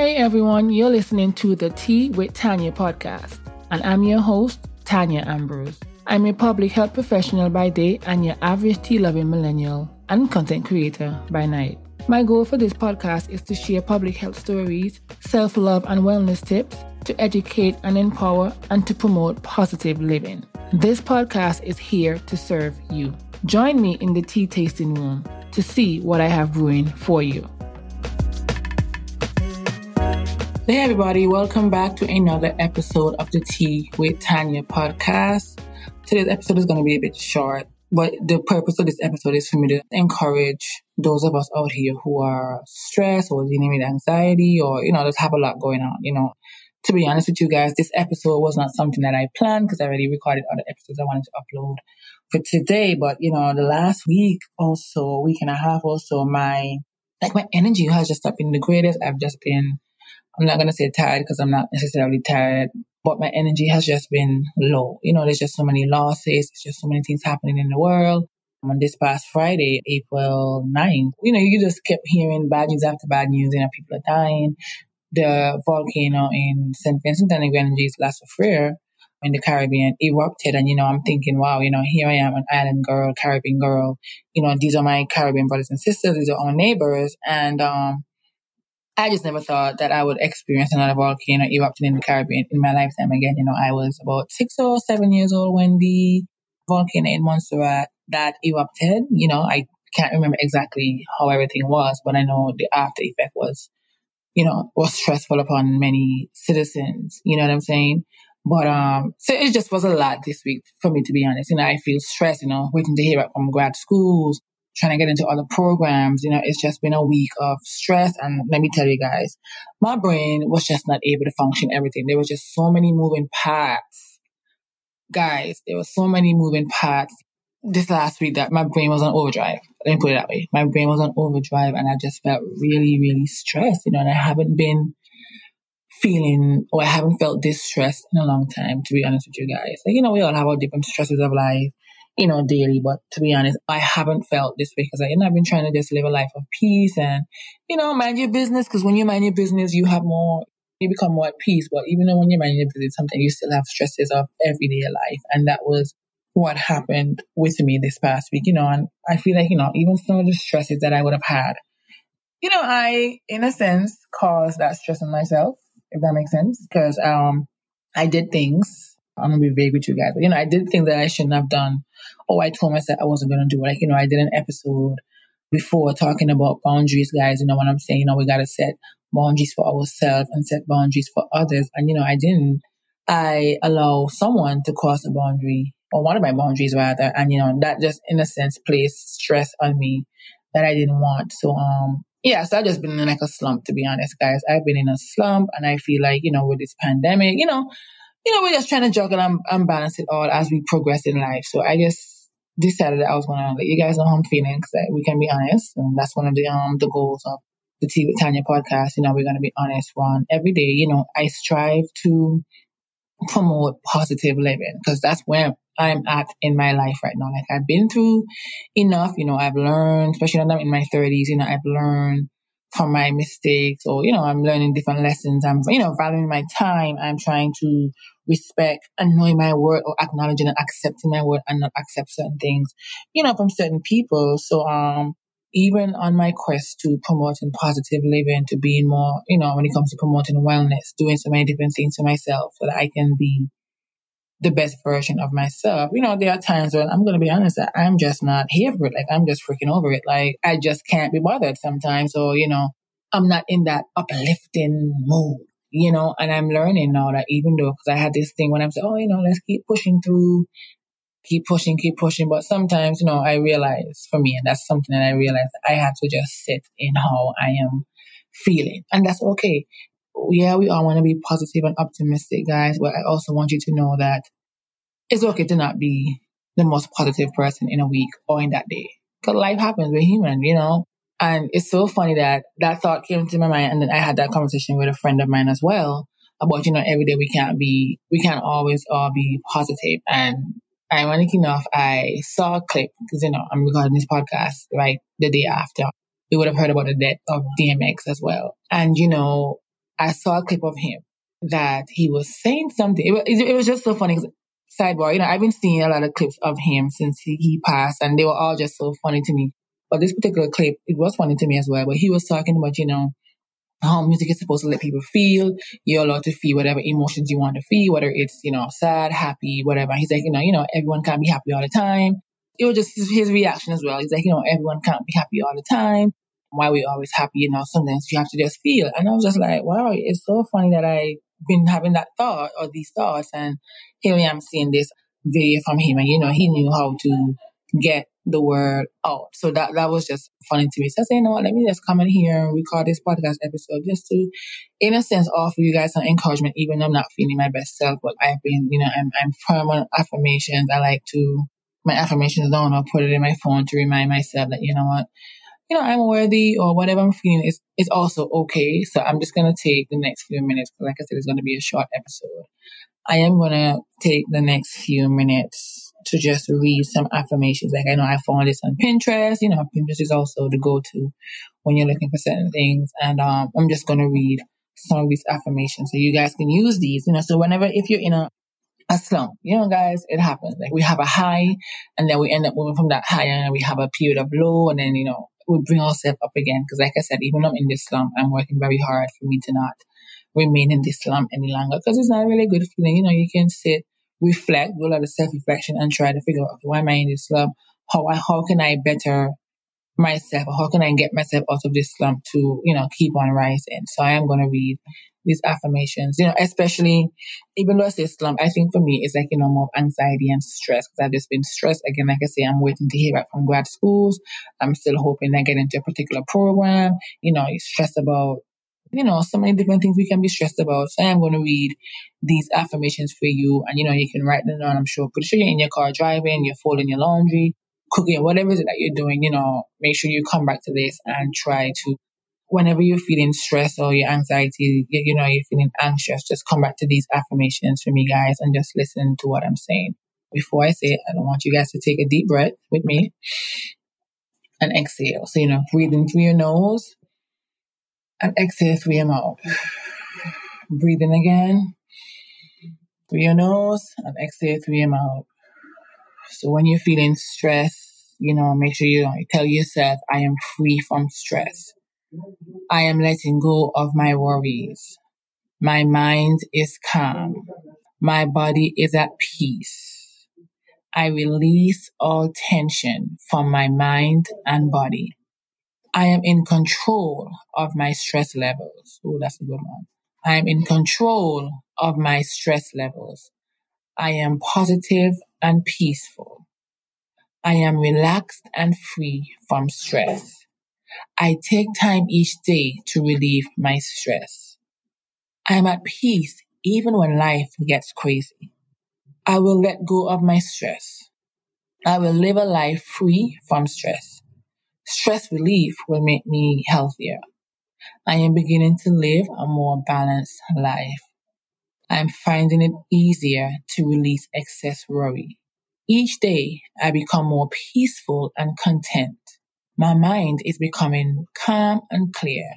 Hey everyone, you're listening to the Tea with Tanya podcast, and I'm your host, Tanya Ambrose. I'm a public health professional by day and your average tea loving millennial and content creator by night. My goal for this podcast is to share public health stories, self love and wellness tips, to educate and empower, and to promote positive living. This podcast is here to serve you. Join me in the tea tasting room to see what I have brewing for you. Hey, everybody, welcome back to another episode of the Tea with Tanya podcast. Today's episode is going to be a bit short, but the purpose of this episode is for me to encourage those of us out here who are stressed or dealing with anxiety or, you know, just have a lot going on. You know, to be honest with you guys, this episode was not something that I planned because I already recorded other episodes I wanted to upload for today. But, you know, the last week also, week and a half also, my, like my energy has just not been the greatest. I've just been, I'm not going to say tired because I'm not necessarily tired, but my energy has just been low. You know, there's just so many losses. There's just so many things happening in the world. On this past Friday, April 9th, you know, you just kept hearing bad news after bad news. You know, people are dying. The volcano in St. Vincent and the Grenadines, La Soufriere, in the Caribbean erupted. And, you know, I'm thinking, wow, you know, here I am, an island girl, Caribbean girl. You know, these are my Caribbean brothers and sisters. These are our neighbors. And, um, I just never thought that I would experience another volcano erupting in the Caribbean in my lifetime again. You know, I was about six or seven years old when the volcano in Montserrat that erupted. You know, I can't remember exactly how everything was, but I know the after effect was, you know, was stressful upon many citizens. You know what I'm saying? But um, so it just was a lot this week for me to be honest. You know, I feel stressed. You know, waiting to hear from grad schools, trying to get into other programs. You know, it's just been a week of stress. And let me tell you guys, my brain was just not able to function everything. There was just so many moving parts. Guys, there were so many moving parts this last week that my brain was on overdrive. Let me put it that way. My brain was on overdrive and I just felt really, really stressed, you know, and I haven't been feeling or I haven't felt this stressed in a long time, to be honest with you guys. Like, you know, we all have our different stresses of life you know, daily. But to be honest, I haven't felt this way because I, know, I've been trying to just live a life of peace and, you know, mind your business. Because when you mind your business, you have more, you become more at peace. But even though when you mind your business, sometimes you still have stresses of everyday life. And that was what happened with me this past week, you know, and I feel like, you know, even some of the stresses that I would have had, you know, I, in a sense, caused that stress on myself, if that makes sense. Because, um, I did things I'm gonna be vague with you guys. But you know, I did things that I shouldn't have done. Oh, I told myself I wasn't gonna do. It. Like, you know, I did an episode before talking about boundaries, guys. You know what I'm saying? You know, we gotta set boundaries for ourselves and set boundaries for others. And you know, I didn't. I allow someone to cross a boundary or one of my boundaries rather, and you know, that just in a sense placed stress on me that I didn't want. So um yeah, so I've just been in like a slump to be honest, guys. I've been in a slump and I feel like, you know, with this pandemic, you know, you know, we're just trying to juggle and, and balance it all as we progress in life. So I just decided that I was going to let you guys know how I'm feeling because we can be honest. And that's one of the, um, the goals of the Tea with Tanya podcast. You know, we're going to be honest, Ron. Every day, you know, I strive to promote positive living because that's where I'm at in my life right now. Like I've been through enough, you know, I've learned, especially now I'm in my thirties, you know, I've learned from my mistakes or, you know, I'm learning different lessons. I'm, you know, valuing my time. I'm trying to respect and knowing my word or acknowledging and accepting my word and not accept certain things, you know, from certain people. So, um, even on my quest to promoting positive living, to being more, you know, when it comes to promoting wellness, doing so many different things for myself so that I can be the best version of myself. You know, there are times when I'm going to be honest that I'm just not here for it. Like, I'm just freaking over it. Like, I just can't be bothered sometimes. So, you know, I'm not in that uplifting mood you know, and I'm learning now that even though, because I had this thing when I'm saying, oh, you know, let's keep pushing through, keep pushing, keep pushing. But sometimes, you know, I realize for me, and that's something that I realized I have to just sit in how I am feeling. And that's okay. Yeah, we all want to be positive and optimistic, guys, but I also want you to know that it's okay to not be the most positive person in a week or in that day. Because life happens, we're human, you know. And it's so funny that that thought came to my mind. And then I had that conversation with a friend of mine as well about, you know, every day we can't be, we can't always all be positive. And ironic enough, I saw a clip because, you know, I'm recording this podcast right the day after. We would have heard about the death of DMX as well. And, you know, I saw a clip of him that he was saying something. It was, it was just so funny. Sidebar, you know, I've been seeing a lot of clips of him since he, he passed, and they were all just so funny to me. But this particular clip, it was funny to me as well. But he was talking about, you know, how music is supposed to let people feel. You're allowed to feel whatever emotions you want to feel, whether it's, you know, sad, happy, whatever. He's like, you know, you know, everyone can't be happy all the time. It was just his, his reaction as well. He's like, you know, everyone can't be happy all the time. Why we always happy, you know, sometimes you have to just feel. And I was just like, wow, it's so funny that I've been having that thought or these thoughts and here I am seeing this video from him and you know, he knew how to get the word out. So that that was just funny to me. So I said, you know what, let me just come in here and record this podcast episode just to, in a sense, offer you guys some encouragement, even though I'm not feeling my best self. But I've been, you know, I'm I'm firm on affirmations. I like to my affirmations down or put it in my phone to remind myself that, you know what, you know, I'm worthy or whatever I'm feeling is is also okay. So I'm just gonna take the next few minutes. Like I said, it's gonna be a short episode. I am gonna take the next few minutes to just read some affirmations. Like I know I found this on Pinterest. You know, Pinterest is also the go-to when you're looking for certain things. And um, I'm just gonna read some of these affirmations so you guys can use these. You know, so whenever if you're in a a slump, you know, guys, it happens. Like we have a high, and then we end up moving from that high, and we have a period of low, and then you know we bring ourselves up again. Because like I said, even though I'm in this slump, I'm working very hard for me to not remain in this slump any longer because it's not really good feeling. You know, you can sit reflect, do a lot of self reflection and try to figure out okay, why am I in this slump? How how can I better myself how can I get myself out of this slump to, you know, keep on rising? So I am going to read these affirmations, you know, especially even though I say slump, I think for me it's like, you know, more anxiety and stress because I've just been stressed. Again, like I say, I'm waiting to hear back from grad schools. I'm still hoping I get into a particular program. You know, you're stressed about you know, so many different things we can be stressed about. So I am going to read these affirmations for you and, you know, you can write them down, I'm sure. Pretty sure you're in your car driving, you're folding your laundry, cooking, whatever it is that you're doing, you know, make sure you come back to this and try to, whenever you're feeling stress or your anxiety, you, you know, you're feeling anxious, just come back to these affirmations for me, guys, and just listen to what I'm saying. Before I say it, I don't want you guys to take a deep breath with me and exhale. So, you know, breathing through your nose and exhale through your mouth. Breathing again through your nose and exhale through your mouth. So when you're feeling stress, you know, make sure you, tell yourself, I am free from stress. I am letting go of my worries. My mind is calm. My body is at peace. I release all tension from my mind and body. I am in control of my stress levels. Oh, that's a good one. I am in control of my stress levels. I am positive and peaceful. I am relaxed and free from stress. I take time each day to relieve my stress. I am at peace even when life gets crazy. I will let go of my stress. I will live a life free from stress. Stress relief will make me healthier. I am beginning to live a more balanced life. I'm finding it easier to release excess worry. Each day I become more peaceful and content. My mind is becoming calm and clear.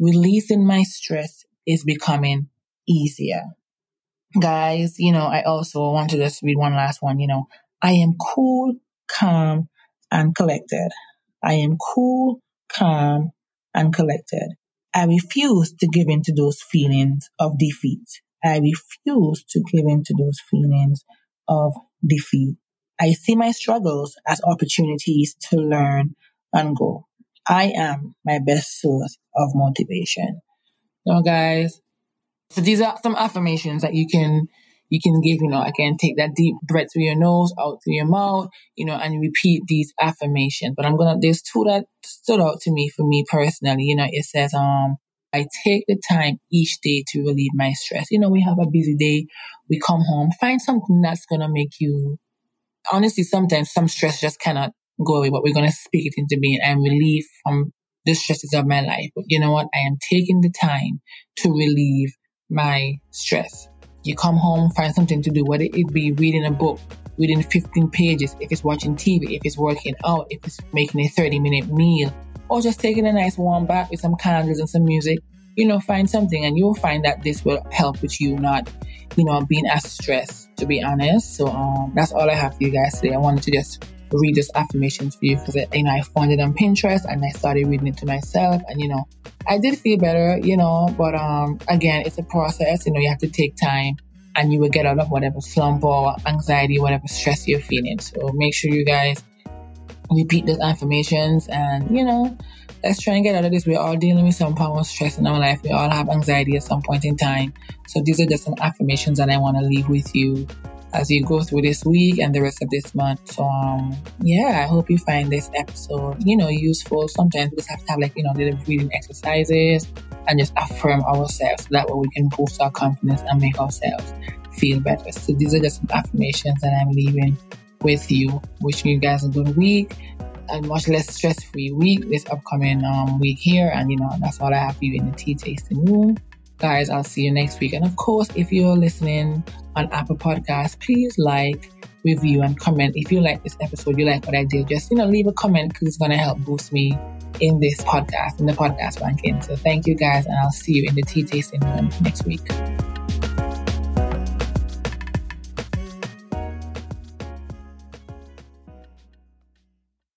Releasing my stress is becoming easier. Guys, you know, I also want to just read one last one. You know, I am cool, calm, and collected. I am cool, calm, and collected. I refuse to give in to those feelings of defeat. I refuse to give in to those feelings of defeat. I see my struggles as opportunities to learn and grow. I am my best source of motivation. So guys, so these are some affirmations that you can you can give, you know, again, take that deep breath through your nose, out through your mouth, you know, and repeat these affirmations. But I'm gonna, there's two that stood out to me for me personally. You know, it says, um, I take the time each day to relieve my stress. You know, we have a busy day. We come home, find something that's gonna make you, honestly, sometimes some stress just cannot go away, but we're gonna speak it into being and relieve from the stresses of my life. But you know what? I am taking the time to relieve my stress. You come home, find something to do, whether it be reading a book, reading 15 pages, if it's watching TV, if it's working out, if it's making a 30 minute meal, or just taking a nice warm bath with some candles and some music. you know, find something and you'll find that this will help with you not, you know, being as stressed, to be honest. So, um, that's all I have for you guys today. I wanted to just read this affirmations for you because, you know, I found it on Pinterest and I started reading it to myself and, you know, I did feel better, you know, but, um, again, it's a process, you know, you have to take time and you will get out of whatever slump or anxiety, whatever stress you're feeling. So make sure you guys repeat those affirmations and, you know, let's try and get out of this. We're all dealing with some form of stress in our life. We all have anxiety at some point in time. So these are just some affirmations that I want to leave with you as you go through this week and the rest of this month. So, um, yeah, I hope you find this episode, you know, useful. Sometimes we just have to have like, you know, little breathing exercises and just affirm ourselves. So that way we can boost our confidence and make ourselves feel better. So these are just some affirmations that I'm leaving with you. Wishing you guys a good week and much less stress-free week this upcoming um, week here. And you know, that's all I have for you in the tea tasting room. Guys, I'll see you next week. And of course, if you're listening on Apple Podcasts, please like, review, and comment. If you like this episode, you like what I did, just you know, leave a comment because it's gonna help boost me in this podcast, in the podcast ranking. So thank you guys, and I'll see you in the tea tasting room next week.